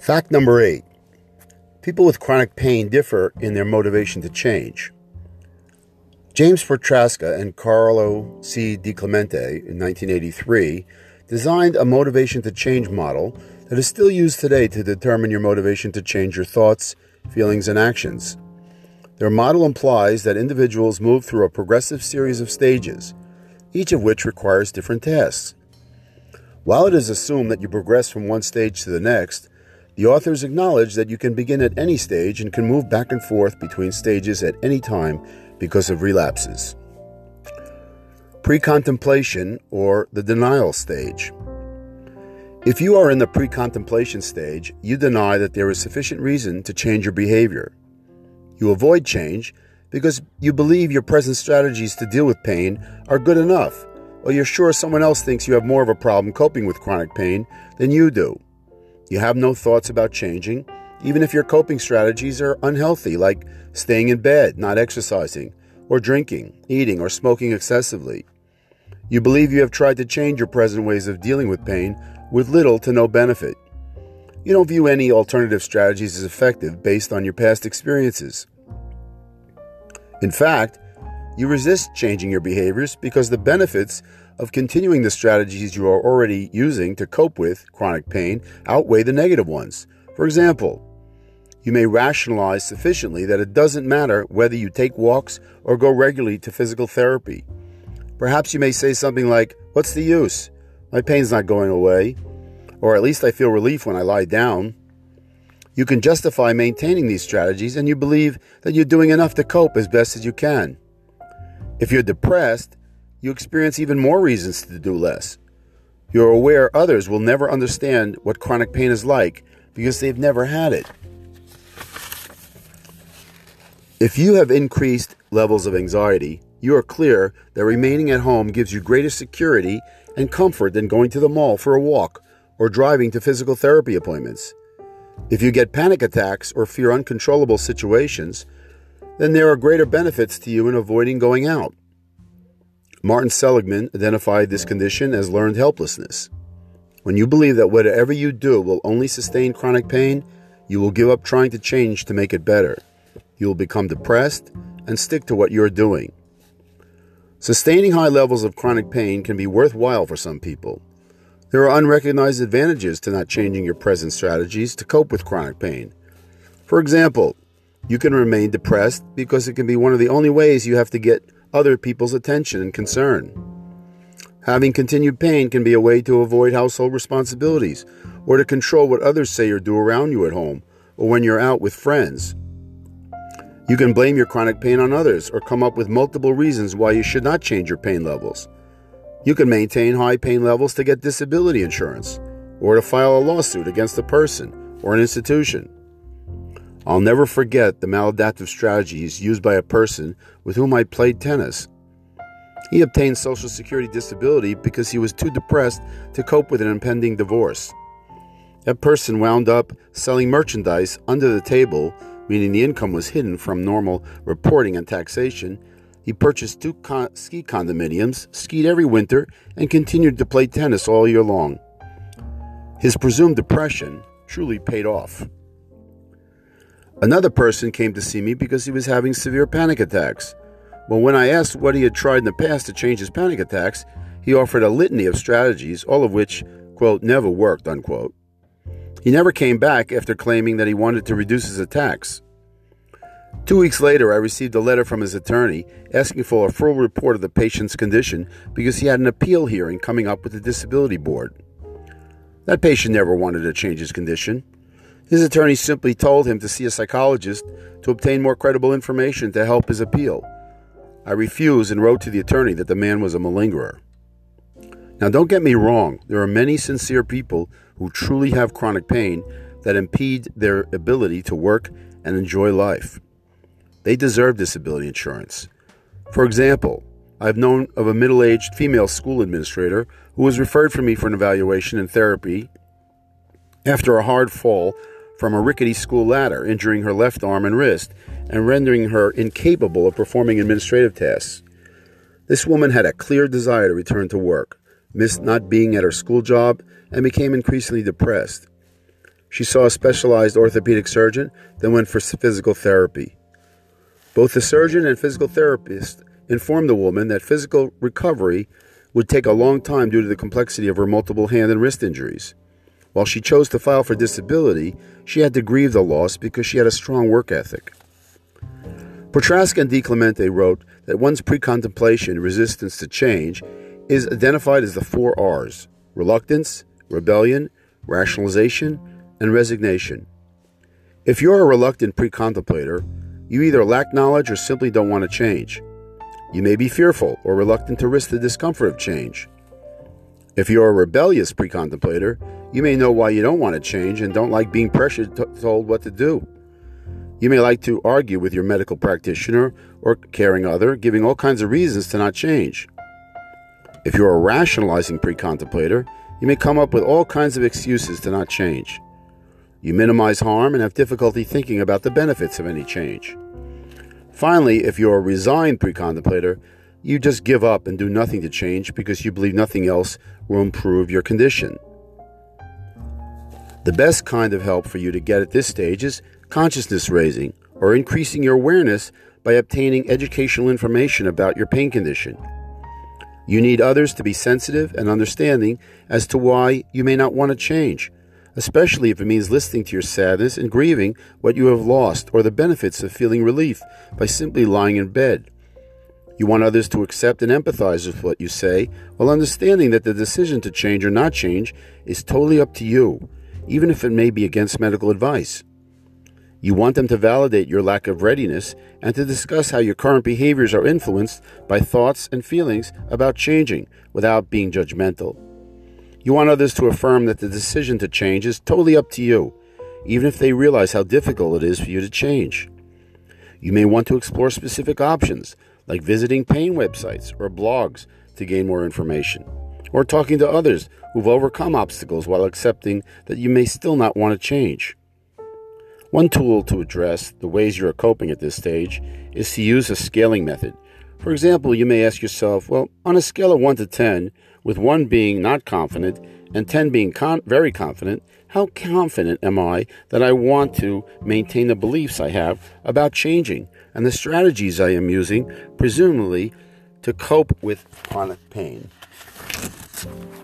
Fact number eight people with chronic pain differ in their motivation to change. James Prochaska and Carlo C. DiClemente in 1983 designed a motivation to change model that is still used today to determine your motivation to change your thoughts, feelings, and actions. Their model implies that individuals move through a progressive series of stages, each of which requires different tasks. While it is assumed that you progress from one stage to the next, the authors acknowledge that you can begin at any stage and can move back and forth between stages at any time because of relapses. Pre-contemplation or the denial stage. If you are in the pre-contemplation stage, you deny that there is sufficient reason to change your behavior. You avoid change because you believe your present strategies to deal with pain are good enough, or you're sure someone else thinks you have more of a problem coping with chronic pain than you do. You have no thoughts about changing, even if your coping strategies are unhealthy, like staying in bed, not exercising, or drinking, eating, or smoking excessively. You believe you have tried to change your present ways of dealing with pain with little to no benefit. You don't view any alternative strategies as effective based on your past experiences. In fact, you resist changing your behaviors because the benefits of continuing the strategies you are already using to cope with chronic pain outweigh the negative ones. For example, you may rationalize sufficiently that it doesn't matter whether you take walks or go regularly to physical therapy. Perhaps you may say something like, What's the use? My pain's not going away. Or at least I feel relief when I lie down. You can justify maintaining these strategies and you believe that you're doing enough to cope as best as you can. If you're depressed, you experience even more reasons to do less. You're aware others will never understand what chronic pain is like because they've never had it. If you have increased levels of anxiety, you are clear that remaining at home gives you greater security and comfort than going to the mall for a walk or driving to physical therapy appointments. If you get panic attacks or fear uncontrollable situations, then there are greater benefits to you in avoiding going out. Martin Seligman identified this condition as learned helplessness. When you believe that whatever you do will only sustain chronic pain, you will give up trying to change to make it better. You will become depressed and stick to what you're doing. Sustaining high levels of chronic pain can be worthwhile for some people. There are unrecognized advantages to not changing your present strategies to cope with chronic pain. For example, you can remain depressed because it can be one of the only ways you have to get other people's attention and concern. Having continued pain can be a way to avoid household responsibilities or to control what others say or do around you at home or when you're out with friends. You can blame your chronic pain on others or come up with multiple reasons why you should not change your pain levels. You can maintain high pain levels to get disability insurance or to file a lawsuit against a person or an institution. I'll never forget the maladaptive strategies used by a person with whom I played tennis. He obtained Social Security disability because he was too depressed to cope with an impending divorce. That person wound up selling merchandise under the table, meaning the income was hidden from normal reporting and taxation. He purchased two con- ski condominiums, skied every winter, and continued to play tennis all year long. His presumed depression truly paid off. Another person came to see me because he was having severe panic attacks. Well, when I asked what he had tried in the past to change his panic attacks, he offered a litany of strategies, all of which, quote, never worked, unquote. He never came back after claiming that he wanted to reduce his attacks. Two weeks later, I received a letter from his attorney asking for a full report of the patient's condition because he had an appeal hearing coming up with the disability board. That patient never wanted to change his condition. His attorney simply told him to see a psychologist to obtain more credible information to help his appeal. I refused and wrote to the attorney that the man was a malingerer. Now, don't get me wrong, there are many sincere people who truly have chronic pain that impede their ability to work and enjoy life. They deserve disability insurance. For example, I've known of a middle aged female school administrator who was referred for me for an evaluation and therapy after a hard fall from a rickety school ladder, injuring her left arm and wrist and rendering her incapable of performing administrative tasks. This woman had a clear desire to return to work, missed not being at her school job, and became increasingly depressed. She saw a specialized orthopedic surgeon, then went for physical therapy. Both the surgeon and physical therapist informed the woman that physical recovery would take a long time due to the complexity of her multiple hand and wrist injuries. While she chose to file for disability, she had to grieve the loss because she had a strong work ethic. Prochaska and DiClemente wrote that one's pre-contemplation resistance to change is identified as the four R's reluctance, rebellion, rationalization, and resignation. If you're a reluctant pre contemplator, you either lack knowledge or simply don't want to change. You may be fearful or reluctant to risk the discomfort of change. If you're a rebellious pre contemplator, you may know why you don't want to change and don't like being pressured to, told what to do. You may like to argue with your medical practitioner or caring other, giving all kinds of reasons to not change. If you're a rationalizing pre contemplator, you may come up with all kinds of excuses to not change. You minimize harm and have difficulty thinking about the benefits of any change. Finally, if you're a resigned pre contemplator, you just give up and do nothing to change because you believe nothing else will improve your condition. The best kind of help for you to get at this stage is consciousness raising or increasing your awareness by obtaining educational information about your pain condition. You need others to be sensitive and understanding as to why you may not want to change, especially if it means listening to your sadness and grieving what you have lost or the benefits of feeling relief by simply lying in bed. You want others to accept and empathize with what you say while understanding that the decision to change or not change is totally up to you even if it may be against medical advice. You want them to validate your lack of readiness and to discuss how your current behaviors are influenced by thoughts and feelings about changing without being judgmental. You want others to affirm that the decision to change is totally up to you, even if they realize how difficult it is for you to change. You may want to explore specific options, like visiting pain websites or blogs to gain more information or talking to others who've overcome obstacles while accepting that you may still not want to change. One tool to address the ways you are coping at this stage is to use a scaling method. For example, you may ask yourself, well, on a scale of 1 to 10, with 1 being not confident and 10 being con- very confident, how confident am I that I want to maintain the beliefs I have about changing and the strategies I am using, presumably, to cope with chronic pain? Thank you.